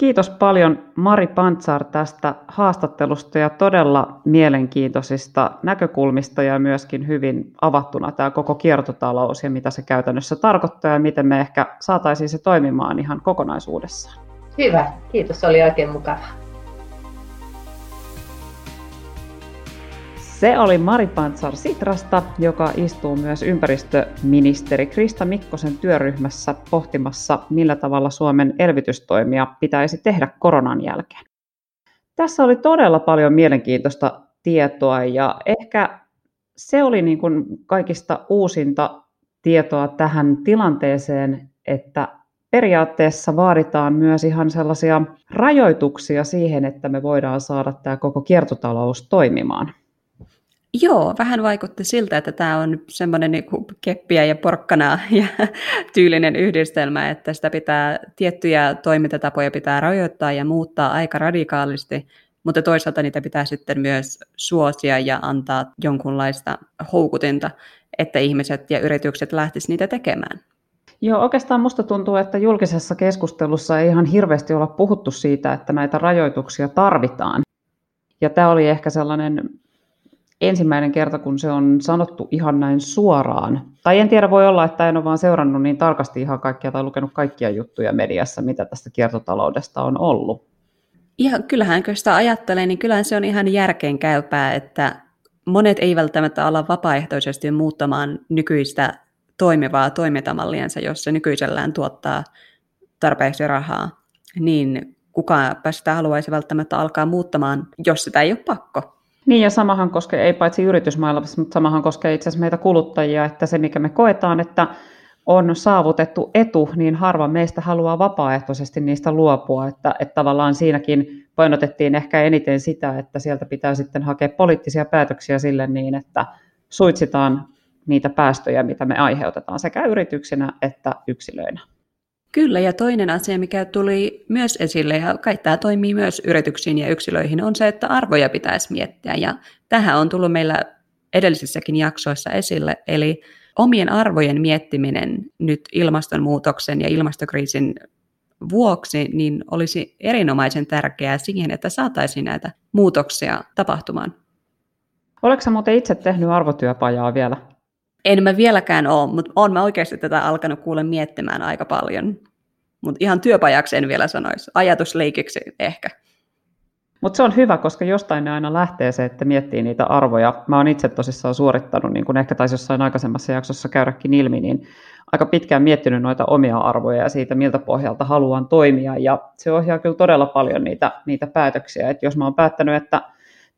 Kiitos paljon Mari Pantsar tästä haastattelusta ja todella mielenkiintoisista näkökulmista ja myöskin hyvin avattuna tämä koko kiertotalous ja mitä se käytännössä tarkoittaa ja miten me ehkä saataisiin se toimimaan ihan kokonaisuudessaan. Hyvä, kiitos, oli oikein mukava. Se oli Mari Pantsar Sitrasta, joka istuu myös ympäristöministeri Krista Mikkosen työryhmässä pohtimassa, millä tavalla Suomen elvytystoimia pitäisi tehdä koronan jälkeen. Tässä oli todella paljon mielenkiintoista tietoa ja ehkä se oli niin kuin kaikista uusinta tietoa tähän tilanteeseen, että periaatteessa vaaditaan myös ihan sellaisia rajoituksia siihen, että me voidaan saada tämä koko kiertotalous toimimaan. Joo, vähän vaikutti siltä, että tämä on semmoinen niin keppiä ja porkkanaa ja tyylinen yhdistelmä, että sitä pitää, tiettyjä toimintatapoja pitää rajoittaa ja muuttaa aika radikaalisti, mutta toisaalta niitä pitää sitten myös suosia ja antaa jonkunlaista houkutinta, että ihmiset ja yritykset lähtisivät niitä tekemään. Joo, oikeastaan musta tuntuu, että julkisessa keskustelussa ei ihan hirveästi olla puhuttu siitä, että näitä rajoituksia tarvitaan. Ja tämä oli ehkä sellainen ensimmäinen kerta, kun se on sanottu ihan näin suoraan. Tai en tiedä, voi olla, että en ole vaan seurannut niin tarkasti ihan kaikkia tai lukenut kaikkia juttuja mediassa, mitä tästä kiertotaloudesta on ollut. Ja kyllähän, kun sitä ajattelee, niin kyllähän se on ihan järkeenkäypää, että monet ei välttämättä ala vapaaehtoisesti muuttamaan nykyistä toimivaa toimintamalliansa, jos se nykyisellään tuottaa tarpeeksi rahaa, niin kukaan sitä haluaisi välttämättä alkaa muuttamaan, jos sitä ei ole pakko. Niin ja samahan koskee, ei paitsi yritysmaailmassa, mutta samahan koskee itse asiassa meitä kuluttajia, että se mikä me koetaan, että on saavutettu etu, niin harva meistä haluaa vapaaehtoisesti niistä luopua, että, että tavallaan siinäkin painotettiin ehkä eniten sitä, että sieltä pitää sitten hakea poliittisia päätöksiä sille niin, että suitsitaan niitä päästöjä, mitä me aiheutetaan sekä yrityksinä että yksilöinä. Kyllä, ja toinen asia, mikä tuli myös esille, ja kai tämä toimii myös yrityksiin ja yksilöihin, on se, että arvoja pitäisi miettiä. Ja tähän on tullut meillä edellisissäkin jaksoissa esille, eli omien arvojen miettiminen nyt ilmastonmuutoksen ja ilmastokriisin vuoksi, niin olisi erinomaisen tärkeää siihen, että saataisiin näitä muutoksia tapahtumaan. Oletko muuten itse tehnyt arvotyöpajaa vielä? En mä vieläkään ole, mutta olen mä oikeasti tätä alkanut kuulla miettimään aika paljon. Mutta ihan työpajaksi en vielä sanoisi, ajatusleikiksi ehkä. Mutta se on hyvä, koska jostain ne aina lähtee se, että miettii niitä arvoja. Mä oon itse tosissaan suorittanut, niin kuin ehkä taisi jossain aikaisemmassa jaksossa käydäkin ilmi, niin aika pitkään miettinyt noita omia arvoja ja siitä, miltä pohjalta haluan toimia. Ja se ohjaa kyllä todella paljon niitä, niitä päätöksiä. Että jos mä oon päättänyt, että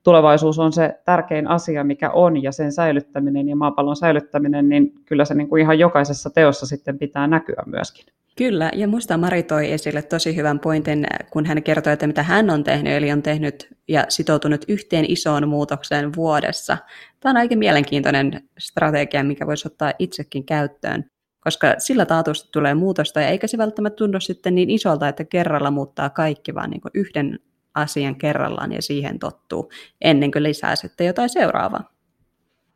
tulevaisuus on se tärkein asia, mikä on, ja sen säilyttäminen ja maapallon säilyttäminen, niin kyllä se niin kuin ihan jokaisessa teossa sitten pitää näkyä myöskin. Kyllä, ja musta Mari toi esille tosi hyvän pointin, kun hän kertoi, että mitä hän on tehnyt, eli on tehnyt ja sitoutunut yhteen isoon muutokseen vuodessa. Tämä on aika mielenkiintoinen strategia, mikä voisi ottaa itsekin käyttöön, koska sillä taatusti tulee muutosta, ja eikä se välttämättä tunnu sitten niin isolta, että kerralla muuttaa kaikki, vaan niin yhden asian kerrallaan ja siihen tottuu ennen kuin lisää sitten jotain seuraavaa.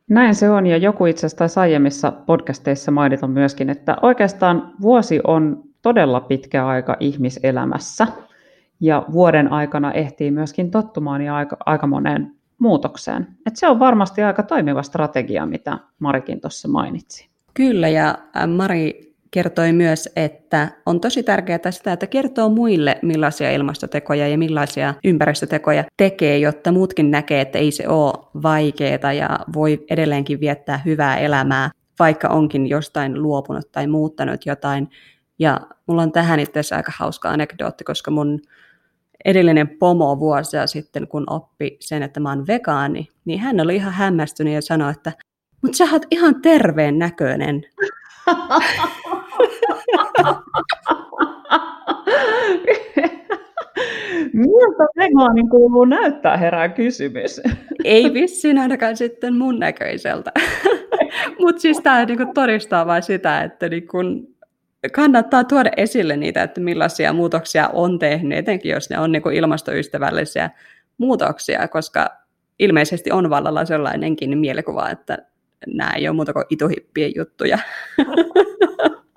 Näin se on, ja joku itse asiassa taisi aiemmissa podcasteissa mainita myöskin, että oikeastaan vuosi on todella pitkä aika ihmiselämässä, ja vuoden aikana ehtii myöskin tottumaan ja aika, aika moneen muutokseen. Et se on varmasti aika toimiva strategia, mitä Marikin tuossa mainitsi. Kyllä, ja Mari kertoi myös, että on tosi tärkeää sitä, että kertoo muille, millaisia ilmastotekoja ja millaisia ympäristötekoja tekee, jotta muutkin näkee, että ei se ole vaikeaa ja voi edelleenkin viettää hyvää elämää, vaikka onkin jostain luopunut tai muuttanut jotain. Ja mulla on tähän itse asiassa aika hauska anekdootti, koska mun edellinen pomo vuosia sitten, kun oppi sen, että mä oon vegaani, niin hän oli ihan hämmästynyt ja sanoi, että mutta sä oot ihan terveen näköinen. Miltä vegaanin kuuluu näyttää, herää kysymys. Ei vissiin ainakaan sitten mun näköiseltä. Mutta siis tämä niinku todistaa vain sitä, että niinku kannattaa tuoda esille niitä, että millaisia muutoksia on tehnyt, etenkin jos ne on niinku ilmastoystävällisiä muutoksia, koska ilmeisesti on vallalla sellainenkin mielikuva, että nämä ei ole muuta kuin ituhippien juttuja.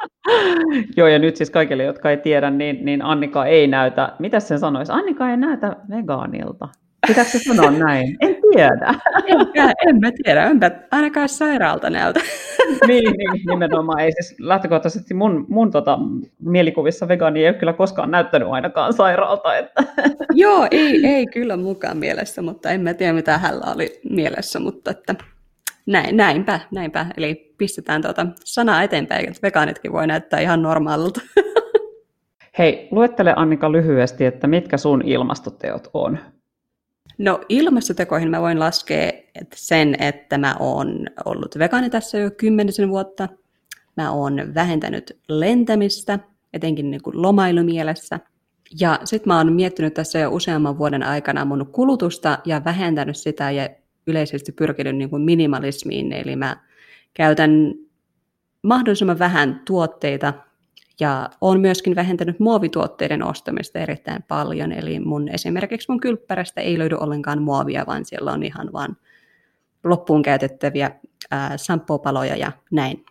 Joo, ja nyt siis kaikille, jotka ei tiedä, niin, niin Annika ei näytä, mitä sen sanoisi? Annika ei näytä vegaanilta. Pitääkö se sanoa näin? En tiedä. En, en mä tiedä, enpä ainakaan sairaalta näytä. niin, niin, nimenomaan. Ei siis lähtökohtaisesti mun, mun tota, mielikuvissa vegaani ei ole kyllä koskaan näyttänyt ainakaan sairaalta. Että. Joo, ei, ei kyllä mukaan mielessä, mutta en mä tiedä mitä hänellä oli mielessä, mutta että näin, näinpä, näinpä. Eli pistetään tuota sanaa eteenpäin, että vegaanitkin voi näyttää ihan normaalilta. Hei, luettele Annika lyhyesti, että mitkä sun ilmastoteot on? No ilmastotekoihin mä voin laskea että sen, että mä oon ollut vegaani tässä jo kymmenisen vuotta. Mä oon vähentänyt lentämistä, etenkin niin kuin lomailumielessä. Ja sitten mä oon miettinyt tässä jo useamman vuoden aikana mun kulutusta ja vähentänyt sitä ja yleisesti pyrkinyt niin kuin minimalismiin, eli mä käytän mahdollisimman vähän tuotteita ja olen myöskin vähentänyt muovituotteiden ostamista erittäin paljon, eli mun, esimerkiksi mun kylppärästä ei löydy ollenkaan muovia, vaan siellä on ihan vain loppuun käytettäviä samppopaloja ja näin.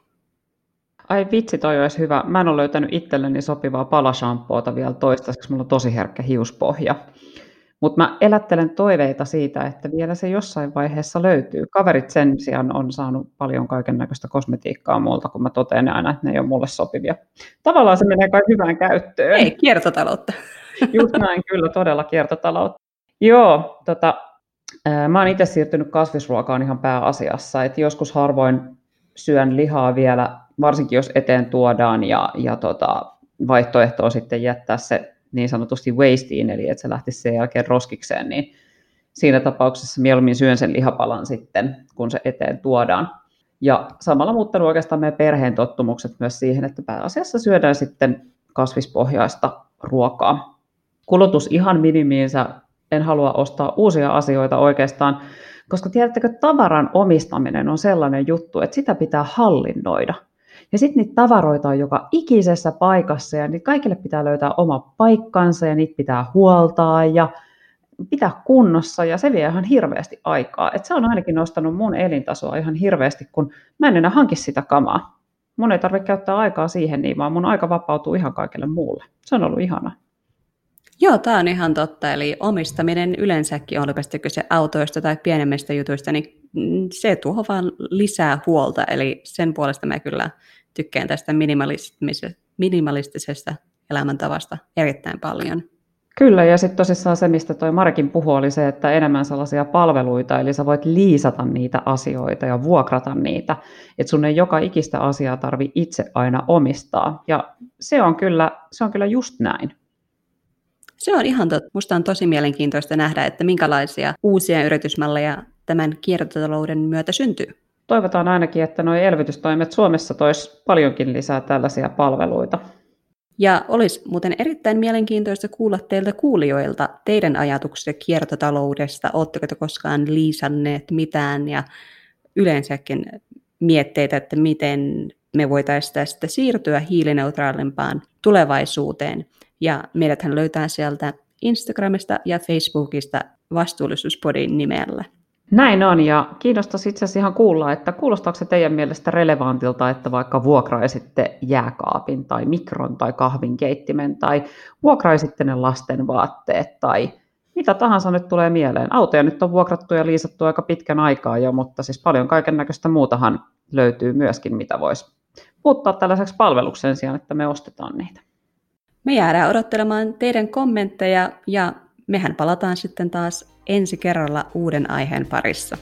Ai vitsi, toi olisi hyvä. Mä en ole löytänyt itselleni sopivaa palashampoota vielä toistaiseksi, mulla on tosi herkkä hiuspohja. Mutta mä elättelen toiveita siitä, että vielä se jossain vaiheessa löytyy. Kaverit sen sijaan on saanut paljon kaiken näköistä kosmetiikkaa multa, kun mä totean aina, että ne ei ole mulle sopivia. Tavallaan se menee kai hyvään käyttöön. Ei, kiertotaloutta. Just näin, kyllä, todella kiertotaloutta. Joo, tota, mä oon itse siirtynyt kasvisruokaan ihan pääasiassa, että joskus harvoin syön lihaa vielä, varsinkin jos eteen tuodaan ja, ja tota, vaihtoehto on sitten jättää se niin sanotusti wasteen, eli että se lähtisi sen jälkeen roskikseen, niin siinä tapauksessa mieluummin syön sen lihapalan sitten, kun se eteen tuodaan. Ja samalla muuttanut oikeastaan meidän perheen tottumukset myös siihen, että pääasiassa syödään sitten kasvispohjaista ruokaa. Kulutus ihan minimiinsä, en halua ostaa uusia asioita oikeastaan, koska tiedättekö, tavaran omistaminen on sellainen juttu, että sitä pitää hallinnoida – ja sitten niitä tavaroita on joka ikisessä paikassa ja niitä kaikille pitää löytää oma paikkansa ja niitä pitää huoltaa ja pitää kunnossa ja se vie ihan hirveästi aikaa. Et se on ainakin nostanut mun elintasoa ihan hirveästi, kun mä en enää hanki sitä kamaa. Mun ei tarvitse käyttää aikaa siihen niin, vaan mun aika vapautuu ihan kaikille muulle. Se on ollut ihana. Joo, tämä on ihan totta. Eli omistaminen yleensäkin, olipa kyse autoista tai pienemmistä jutuista, niin se tuo vaan lisää huolta. Eli sen puolesta mä kyllä tykkään tästä minimalistisesta elämäntavasta erittäin paljon. Kyllä, ja sitten tosissaan se, mistä toi Markin puhui, oli se, että enemmän sellaisia palveluita, eli sä voit liisata niitä asioita ja vuokrata niitä, että sun ei joka ikistä asiaa tarvi itse aina omistaa. Ja se on kyllä, se on kyllä just näin. Se on ihan totta. Musta on tosi mielenkiintoista nähdä, että minkälaisia uusia yritysmalleja tämän kiertotalouden myötä syntyy toivotaan ainakin, että nuo elvytystoimet Suomessa tois paljonkin lisää tällaisia palveluita. Ja olisi muuten erittäin mielenkiintoista kuulla teiltä kuulijoilta teidän ajatuksia kiertotaloudesta. Oletteko te koskaan liisanneet mitään ja yleensäkin mietteitä, että miten me voitaisiin tästä siirtyä hiilineutraalimpaan tulevaisuuteen. Ja meidäthän löytää sieltä Instagramista ja Facebookista vastuullisuuspodin nimellä. Näin on, ja kiinnostaisi itse asiassa ihan kuulla, että kuulostaako se teidän mielestä relevantilta, että vaikka vuokraisitte jääkaapin tai mikron tai kahvinkeittimen tai vuokraisitte ne lasten vaatteet tai mitä tahansa nyt tulee mieleen. Autoja nyt on vuokrattu ja liisattu aika pitkän aikaa jo, mutta siis paljon kaiken näköistä muutahan löytyy myöskin, mitä voisi muuttaa tällaiseksi palveluksen sijaan, että me ostetaan niitä. Me jäädään odottelemaan teidän kommentteja ja mehän palataan sitten taas ensi kerralla uuden aiheen parissa.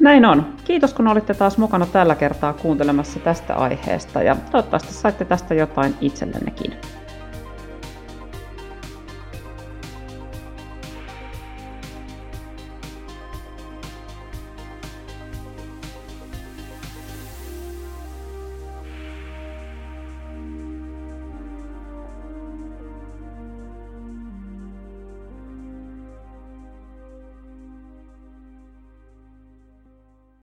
Näin on. Kiitos kun olitte taas mukana tällä kertaa kuuntelemassa tästä aiheesta ja toivottavasti saitte tästä jotain itsellennekin.